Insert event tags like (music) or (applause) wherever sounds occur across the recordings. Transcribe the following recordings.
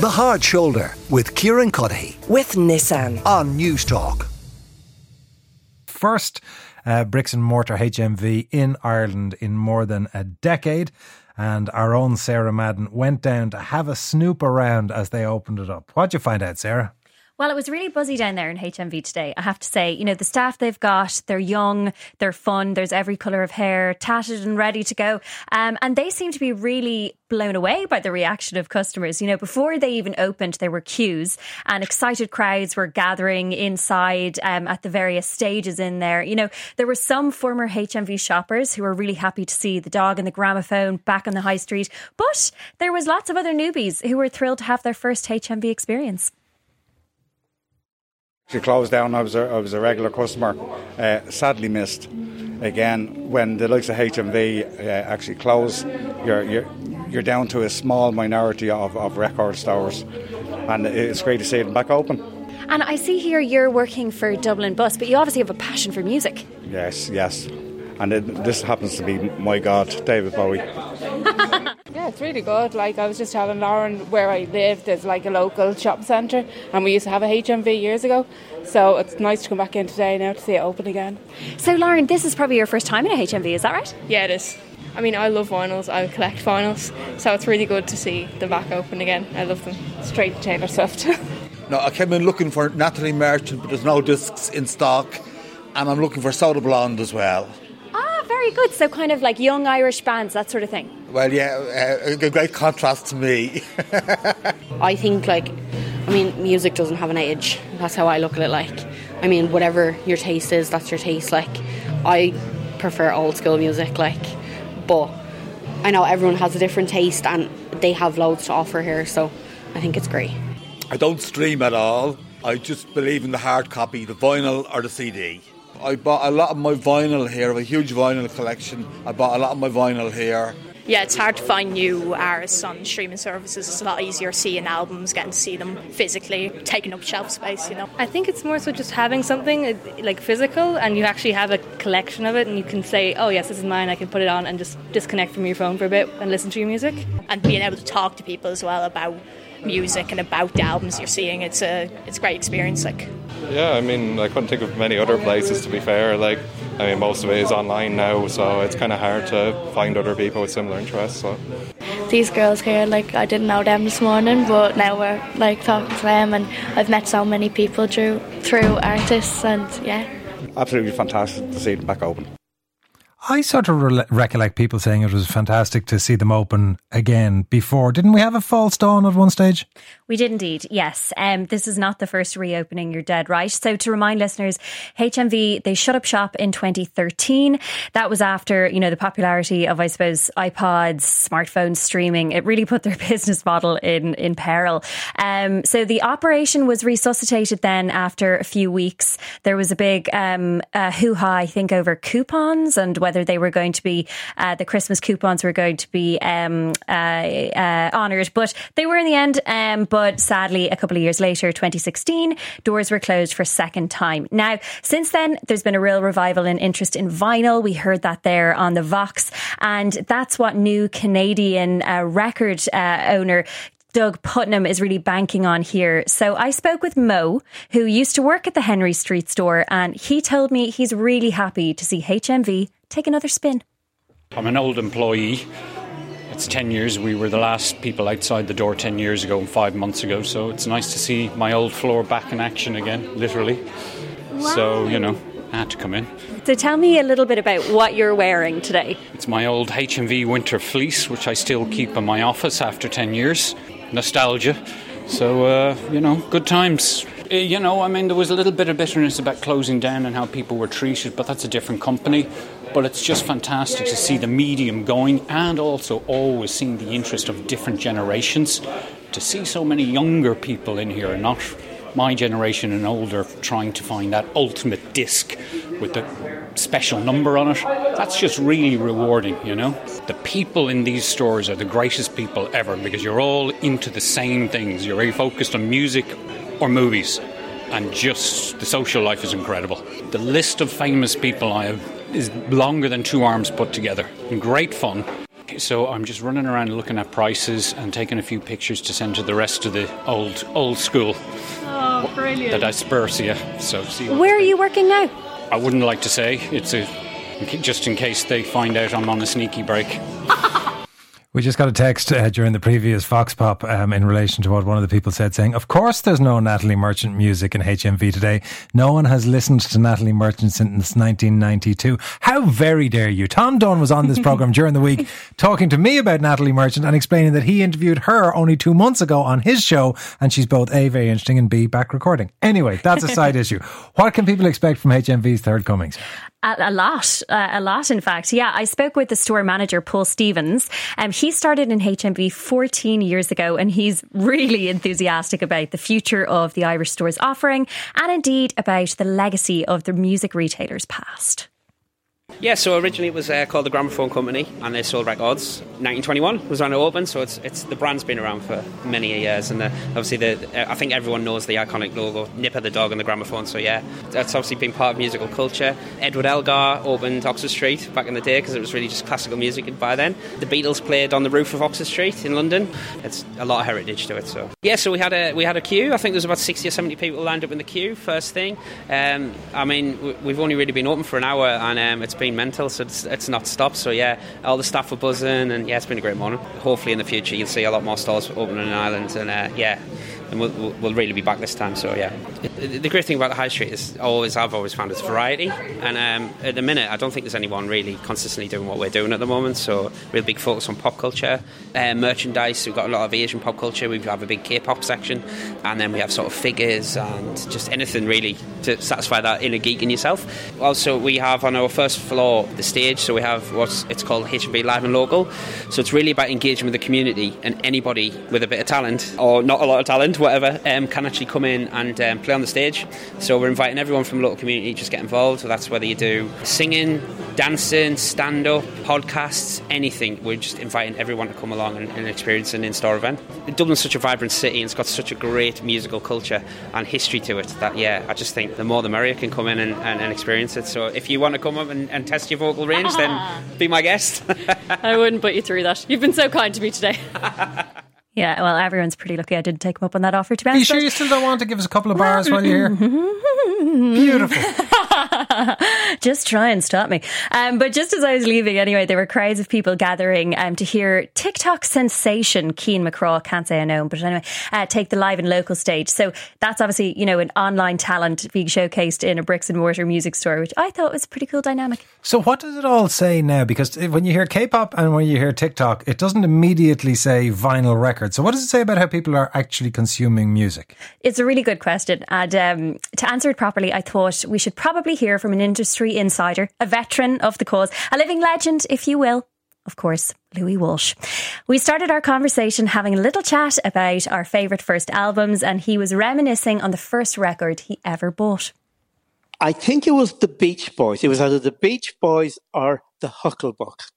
The Hard Shoulder with Kieran Cuddihy with Nissan on Newstalk. First uh, bricks and mortar HMV in Ireland in more than a decade. And our own Sarah Madden went down to have a snoop around as they opened it up. What'd you find out, Sarah? Well, it was really buzzy down there in HMV today. I have to say, you know, the staff they've got, they're young, they're fun, there's every colour of hair, tatted and ready to go. Um, and they seem to be really blown away by the reaction of customers. You know, before they even opened, there were queues and excited crowds were gathering inside um, at the various stages in there. You know, there were some former HMV shoppers who were really happy to see the dog and the gramophone back on the high street. But there was lots of other newbies who were thrilled to have their first HMV experience. She closed down. I was a, I was a regular customer. Uh, sadly missed. Again, when the likes of HMV uh, actually close, you're, you're you're down to a small minority of, of record stores, and it's great to see them back open. And I see here you're working for Dublin Bus, but you obviously have a passion for music. Yes, yes. And it, this happens to be my god, David Bowie. (laughs) yeah, it's really good. Like I was just telling Lauren where I live, there's like a local shop centre, and we used to have a HMV years ago. So it's nice to come back in today now to see it open again. So Lauren, this is probably your first time in a HMV, is that right? Yeah, it is. I mean, I love vinyls. I collect vinyls, so it's really good to see them back open again. I love them. Straight to Taylor Swift. (laughs) no, I came in looking for Natalie Merchant, but there's no discs in stock, and I'm looking for Soda Blonde as well Ah, very good. So, kind of like young Irish bands, that sort of thing. Well, yeah, uh, a great contrast to me. (laughs) I think, like, I mean, music doesn't have an age. That's how I look at it. Like, I mean, whatever your taste is, that's your taste. Like, I prefer old school music, like, but I know everyone has a different taste and they have loads to offer here, so I think it's great. I don't stream at all. I just believe in the hard copy, the vinyl or the CD. I bought a lot of my vinyl here. I have a huge vinyl collection. I bought a lot of my vinyl here. Yeah, it's hard to find new artists on streaming services. It's a lot easier seeing albums, getting to see them physically, taking up shelf space, you know. I think it's more so just having something uh, like physical and you actually have a collection of it and you can say, oh, yes, this is mine, I can put it on and just disconnect from your phone for a bit and listen to your music. And being able to talk to people as well about music and about the albums you're seeing, it's a, it's a great experience. Like, yeah, I mean, I couldn't think of many other places to be fair. Like, I mean, most of it is online now, so it's kind of hard to find other people with similar interests. So. These girls here, like, I didn't know them this morning, but now we're like talking to them, and I've met so many people through through artists, and yeah. Absolutely fantastic to see them back open. I sort of re- recollect people saying it was fantastic to see them open again before. Didn't we have a false dawn at one stage? We did indeed, yes. Um, this is not the first reopening, you're dead right. So, to remind listeners, HMV, they shut up shop in 2013. That was after, you know, the popularity of, I suppose, iPods, smartphones, streaming. It really put their (laughs) business model in, in peril. Um, so, the operation was resuscitated then after a few weeks. There was a big um, uh, hoo ha, I think, over coupons and whether whether they were going to be uh, the Christmas coupons were going to be um, uh, uh, honoured, but they were in the end. Um, but sadly, a couple of years later, 2016, doors were closed for a second time. Now, since then, there's been a real revival in interest in vinyl. We heard that there on the Vox, and that's what new Canadian uh, record uh, owner Doug Putnam is really banking on here. So I spoke with Mo, who used to work at the Henry Street store, and he told me he's really happy to see HMV take another spin. I'm an old employee. It's 10 years. We were the last people outside the door 10 years ago and five months ago. So it's nice to see my old floor back in action again, literally. Wow. So, you know, I had to come in. So tell me a little bit about what you're wearing today. It's my old HMV winter fleece, which I still keep in my office after 10 years. Nostalgia. So, uh, you know, good times. Uh, you know, I mean, there was a little bit of bitterness about closing down and how people were treated, but that's a different company. But it's just fantastic to see the medium going and also always seeing the interest of different generations. To see so many younger people in here, and not my generation and older, trying to find that ultimate disc with the special number on it, that's just really rewarding, you know? The people in these stores are the greatest people ever because you're all into the same things. You're very focused on music, or movies. And just the social life is incredible. The list of famous people I have is longer than two arms put together. And great fun. So I'm just running around looking at prices and taking a few pictures to send to the rest of the old old school Oh, brilliant. the dispersia. So see what Where are you working now? I wouldn't like to say. It's a just in case they find out I'm on a sneaky break. We just got a text uh, during the previous Vox Pop um, in relation to what one of the people said, saying, Of course, there's no Natalie Merchant music in HMV today. No one has listened to Natalie Merchant since 1992. How very dare you? Tom Dunn was on this (laughs) program during the week talking to me about Natalie Merchant and explaining that he interviewed her only two months ago on his show, and she's both A, very interesting, and B, back recording. Anyway, that's a side (laughs) issue. What can people expect from HMV's third comings? A, lot, uh, a lot, in fact. Yeah, I spoke with the store manager, Paul Stevens. Um, he started in HMV 14 years ago, and he's really enthusiastic about the future of the Irish store's offering and indeed about the legacy of the music retailers past. Yeah, so originally it was uh, called the Gramophone Company, and they sold records. 1921 was when it opened, so it's it's the brand's been around for many years, and the, obviously the I think everyone knows the iconic logo, Nipper the dog and the gramophone. So yeah, that's obviously been part of musical culture. Edward Elgar opened Oxford Street back in the day because it was really just classical music by then. The Beatles played on the roof of Oxford Street in London. It's a lot of heritage to it. So yeah, so we had a we had a queue. I think there was about 60 or 70 people lined up in the queue first thing. Um, I mean, we've only really been open for an hour, and um, it's been mental, so it's, it's not stopped. So yeah, all the staff were buzzing, and yeah, it's been a great morning. Hopefully in the future you'll see a lot more stores opening in Ireland, and uh, yeah, and we'll, we'll, really be back this time. So yeah, the great thing about the high street is always I've always found it's variety, and um, at the minute I don't think there's anyone really consistently doing what we're doing at the moment. So real big focus on pop culture, uh, merchandise. We've got a lot of Asian pop culture. We have a big K-pop section, and then we have sort of figures and just anything really to satisfy that inner geek in yourself. Also, we have on our first floor the stage, so we have what's it's called HMV Live and Local. So it's really about engaging with the community, and anybody with a bit of talent or not a lot of talent, whatever, um, can actually come in and um, play on the stage. So we're inviting everyone from the local community to just get involved. So that's whether you do singing, dancing, stand up, podcasts, anything. We're just inviting everyone to come along and, and experience an in store event. Dublin's such a vibrant city and it's got such a great musical culture and history to it that, yeah, I just think the more the merrier can come in and, and, and experience it. So if you want to come up and, and test your vocal range, then (laughs) be my guest. I wouldn't put you through that. You've been so kind to me today. (laughs) Yeah, well, everyone's pretty lucky I didn't take him up on that offer, to be Are you sure you still don't want to give us a couple of bars while you're here? (laughs) Beautiful. (laughs) just try and stop me. Um, but just as I was leaving, anyway, there were crowds of people gathering um, to hear TikTok sensation Keen McCraw, can't say I know him, but anyway, uh, take the live and local stage. So that's obviously, you know, an online talent being showcased in a bricks and mortar music store, which I thought was a pretty cool dynamic. So what does it all say now? Because when you hear K-pop and when you hear TikTok, it doesn't immediately say vinyl record. So what does it say about how people are actually consuming music? It's a really good question. And um, to answer it properly, I thought we should probably hear from an industry insider, a veteran of the cause, a living legend, if you will. Of course, Louis Walsh. We started our conversation having a little chat about our favourite first albums, and he was reminiscing on the first record he ever bought. I think it was the Beach Boys. It was either the Beach Boys or the Hucklebuck.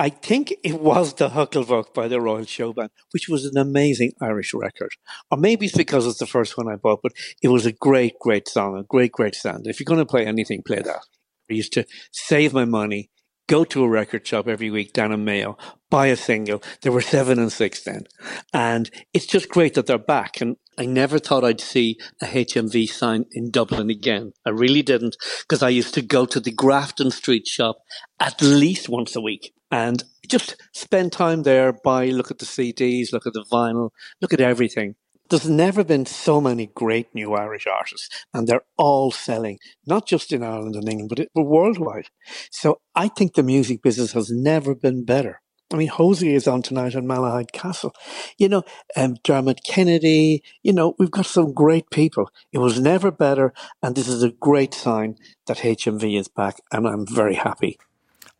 I think it was the Hucklebuck by the Royal Showband, which was an amazing Irish record. Or maybe it's because it's the first one I bought, but it was a great, great song, a great, great sound. If you're going to play anything, play that. I used to save my money, go to a record shop every week down in Mayo, buy a single. There were seven and six then. And it's just great that they're back. And I never thought I'd see a HMV sign in Dublin again. I really didn't, because I used to go to the Grafton Street shop at least once a week and just spend time there, buy, look at the CDs, look at the vinyl, look at everything. There's never been so many great new Irish artists, and they're all selling, not just in Ireland and England, but, but worldwide. So I think the music business has never been better. I mean, Hozier is on tonight on Malahide Castle. You know, um, Dermot Kennedy, you know, we've got some great people. It was never better, and this is a great sign that HMV is back, and I'm very happy.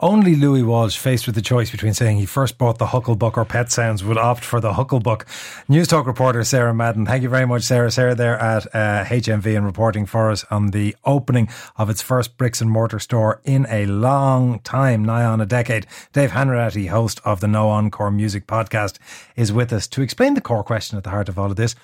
Only Louis Walsh, faced with the choice between saying he first bought the Hucklebuck or Pet Sounds, would opt for the Hucklebuck. Newstalk reporter Sarah Madden. Thank you very much, Sarah. Sarah there at uh, HMV and reporting for us on the opening of its first bricks and mortar store in a long time, nigh on a decade. Dave Hanratty, host of the No Encore Music podcast, is with us to explain the core question at the heart of all of this.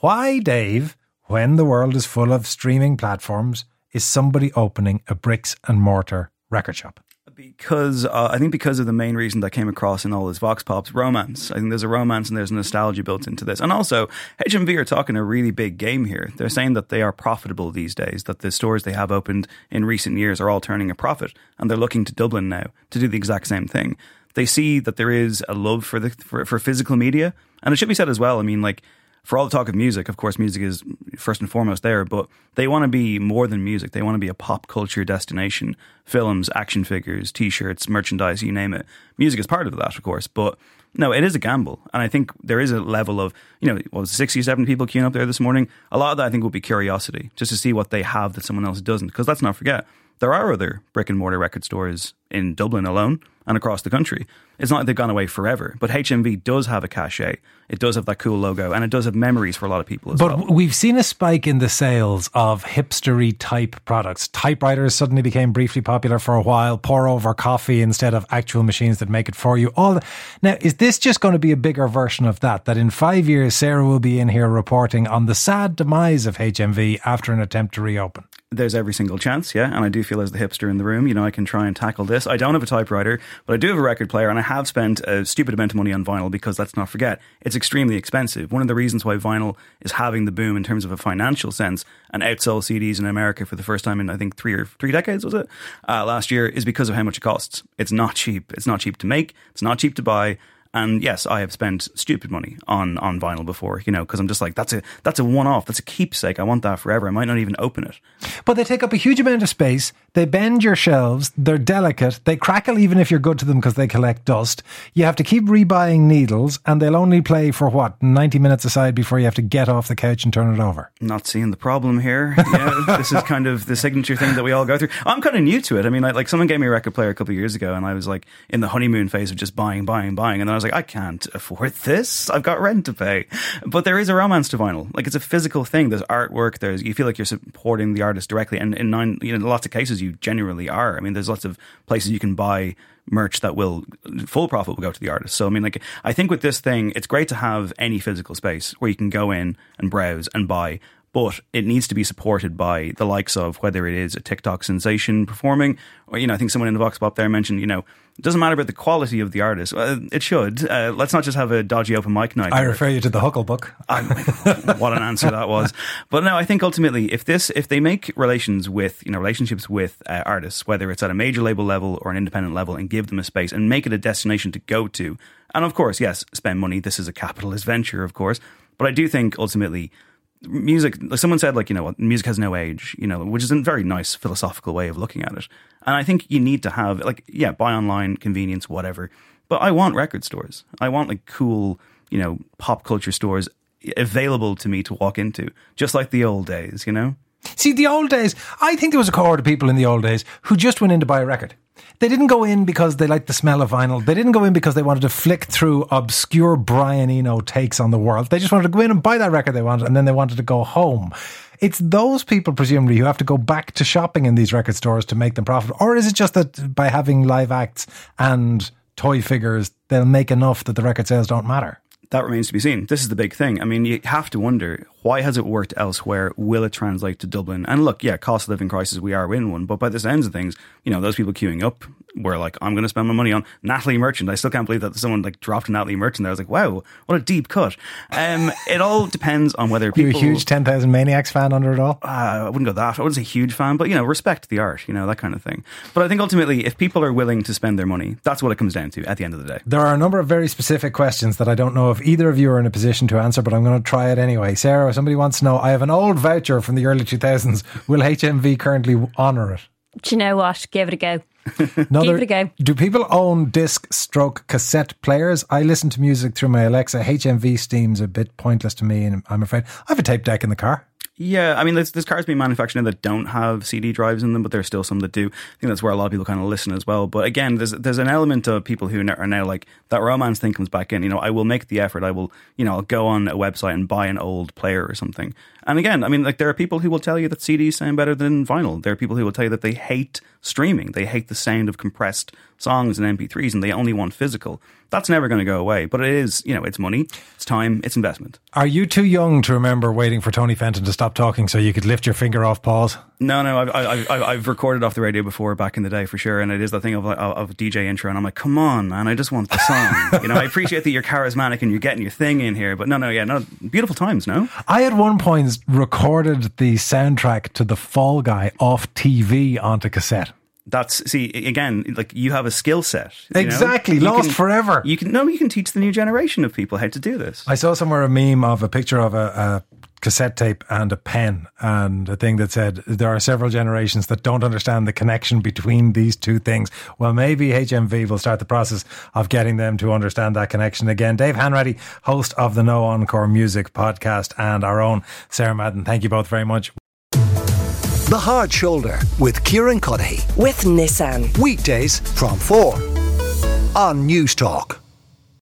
Why, Dave, when the world is full of streaming platforms, is somebody opening a bricks and mortar record shop? Because uh, I think because of the main reason that I came across in all this vox pops, romance. I think there's a romance and there's a nostalgia built into this, and also HMV are talking a really big game here. They're saying that they are profitable these days. That the stores they have opened in recent years are all turning a profit, and they're looking to Dublin now to do the exact same thing. They see that there is a love for the for, for physical media, and it should be said as well. I mean, like for all the talk of music, of course, music is first and foremost there, but they want to be more than music. They want to be a pop culture destination. Films, action figures, t shirts, merchandise, you name it. Music is part of that, of course, but no, it is a gamble. And I think there is a level of, you know, what was it, 67 people queuing up there this morning? A lot of that I think will be curiosity, just to see what they have that someone else doesn't. Because let's not forget, there are other brick and mortar record stores in Dublin alone and across the country. It's not like they've gone away forever, but HMV does have a cachet. It does have that cool logo, and it does have memories for a lot of people as but well. we've seen a spike in the sales of hipstery type products. Typewriters suddenly became briefly popular for a while. Pour over coffee instead of actual machines that make it for you. All the, now, is this just going to be a bigger version of that? That in five years, Sarah will be in here reporting on the sad demise of HMV after an attempt to reopen. There's every single chance, yeah. And I do feel as the hipster in the room, you know, I can try and tackle this. I don't have a typewriter, but I do have a record player, and I have spent a stupid amount of money on vinyl because let's not forget, it's extremely expensive. One of the reasons why vinyl is having the boom in terms of a financial sense and outsell CDs in America for the first time in I think three or three decades was it uh, last year is because of how much it costs. It's not cheap. It's not cheap to make. It's not cheap to buy. And yes, I have spent stupid money on on vinyl before, you know, because I'm just like that's a that's a one off, that's a keepsake. I want that forever. I might not even open it. But they take up a huge amount of space. They bend your shelves. They're delicate. They crackle even if you're good to them because they collect dust. You have to keep rebuying needles, and they'll only play for what ninety minutes aside before you have to get off the couch and turn it over. Not seeing the problem here. (laughs) Yeah, this is kind of the signature thing that we all go through. I'm kind of new to it. I mean, like, like someone gave me a record player a couple of years ago, and I was like in the honeymoon phase of just buying, buying, buying, and then I was like, I can't afford this. I've got rent to pay. But there is a romance to vinyl. Like it's a physical thing. There's artwork. There's you feel like you're supporting the artist directly, and in nine, you know, lots of cases you genuinely are. I mean, there's lots of places you can buy merch that will full profit will go to the artist. So I mean, like I think with this thing, it's great to have any physical space where you can go in and browse and buy. But it needs to be supported by the likes of whether it is a TikTok sensation performing, or you know, I think someone in the Vox Pop there mentioned, you know, it doesn't matter about the quality of the artist. Uh, it should. Uh, let's not just have a dodgy open mic night. I refer you to the Huckle book. what an answer that was. But no, I think ultimately, if this, if they make relations with, you know, relationships with uh, artists, whether it's at a major label level or an independent level, and give them a space and make it a destination to go to, and of course, yes, spend money. This is a capitalist venture, of course. But I do think ultimately music like someone said like you know music has no age you know which is a very nice philosophical way of looking at it. And i think you need to have like yeah buy online convenience whatever. But i want record stores. I want like cool you know pop culture stores available to me to walk into just like the old days you know? See, the old days, I think there was a cohort of people in the old days who just went in to buy a record. They didn't go in because they liked the smell of vinyl. They didn't go in because they wanted to flick through obscure Brian Eno takes on the world. They just wanted to go in and buy that record they wanted, and then they wanted to go home. It's those people, presumably, who have to go back to shopping in these record stores to make them profit. Or is it just that by having live acts and toy figures, they'll make enough that the record sales don't matter? that remains to be seen. This is the big thing. I mean, you have to wonder why has it worked elsewhere? Will it translate to Dublin? And look, yeah, cost of living crisis, we are in one. But by the ends of things, you know, those people queuing up were like, I'm going to spend my money on Natalie Merchant. I still can't believe that someone like dropped Natalie Merchant there. I was like, wow, what a deep cut. Um, it all depends on whether (laughs) people. You a huge 10,000 Maniacs fan under it all? Uh, I wouldn't go that. I wouldn't say huge fan, but you know, respect the art, you know, that kind of thing. But I think ultimately, if people are willing to spend their money, that's what it comes down to at the end of the day. There are a number of very specific questions that I don't know if either of you are in a position to answer, but I'm going to try it anyway. Sarah, somebody wants to know, I have an old voucher from the early 2000s. Will HMV currently honour it? Do you know what? Give it a go. (laughs) Another, Give it a go. Do people own disc stroke cassette players? I listen to music through my Alexa. HMV Steam's a bit pointless to me, and I'm afraid I have a tape deck in the car. Yeah, I mean, there's, there's cars being manufactured that don't have CD drives in them, but there's still some that do. I think that's where a lot of people kind of listen as well. But again, there's there's an element of people who are now like that romance thing comes back in. You know, I will make the effort. I will, you know, I'll go on a website and buy an old player or something. And again, I mean, like there are people who will tell you that CDs sound better than vinyl. There are people who will tell you that they hate streaming. They hate the sound of compressed songs and MP3s and they only want physical. That's never going to go away. But it is, you know, it's money, it's time, it's investment. Are you too young to remember waiting for Tony Fenton to stop talking so you could lift your finger off pause? No, no, I've, I've, I've recorded off the radio before back in the day for sure. And it is that thing of, of, of DJ intro. And I'm like, come on, man, I just want the song. you know, I appreciate that you're charismatic and you're getting your thing in here. But no, no, yeah, no, beautiful times, no? I at one point recorded the soundtrack to The Fall Guy off TV onto cassette. That's see again, like you have a skill set. know? Exactly, You lost can- forever. You can no, you can teach the new generation of people how to do this. I saw somewhere a meme of a picture of a, a cassette tape and a pen and a thing that said there are several generations that don't understand the connection between these two things. Well, maybe HMV will start the process of getting them to understand that connection again. Dave Hanratty, host of the No Encore Music podcast and our own Sarah Madden. Thank you both very much. The Hard Shoulder with Kieran Cuddihy. With Nissan. Weekdays from 4 on Newstalk.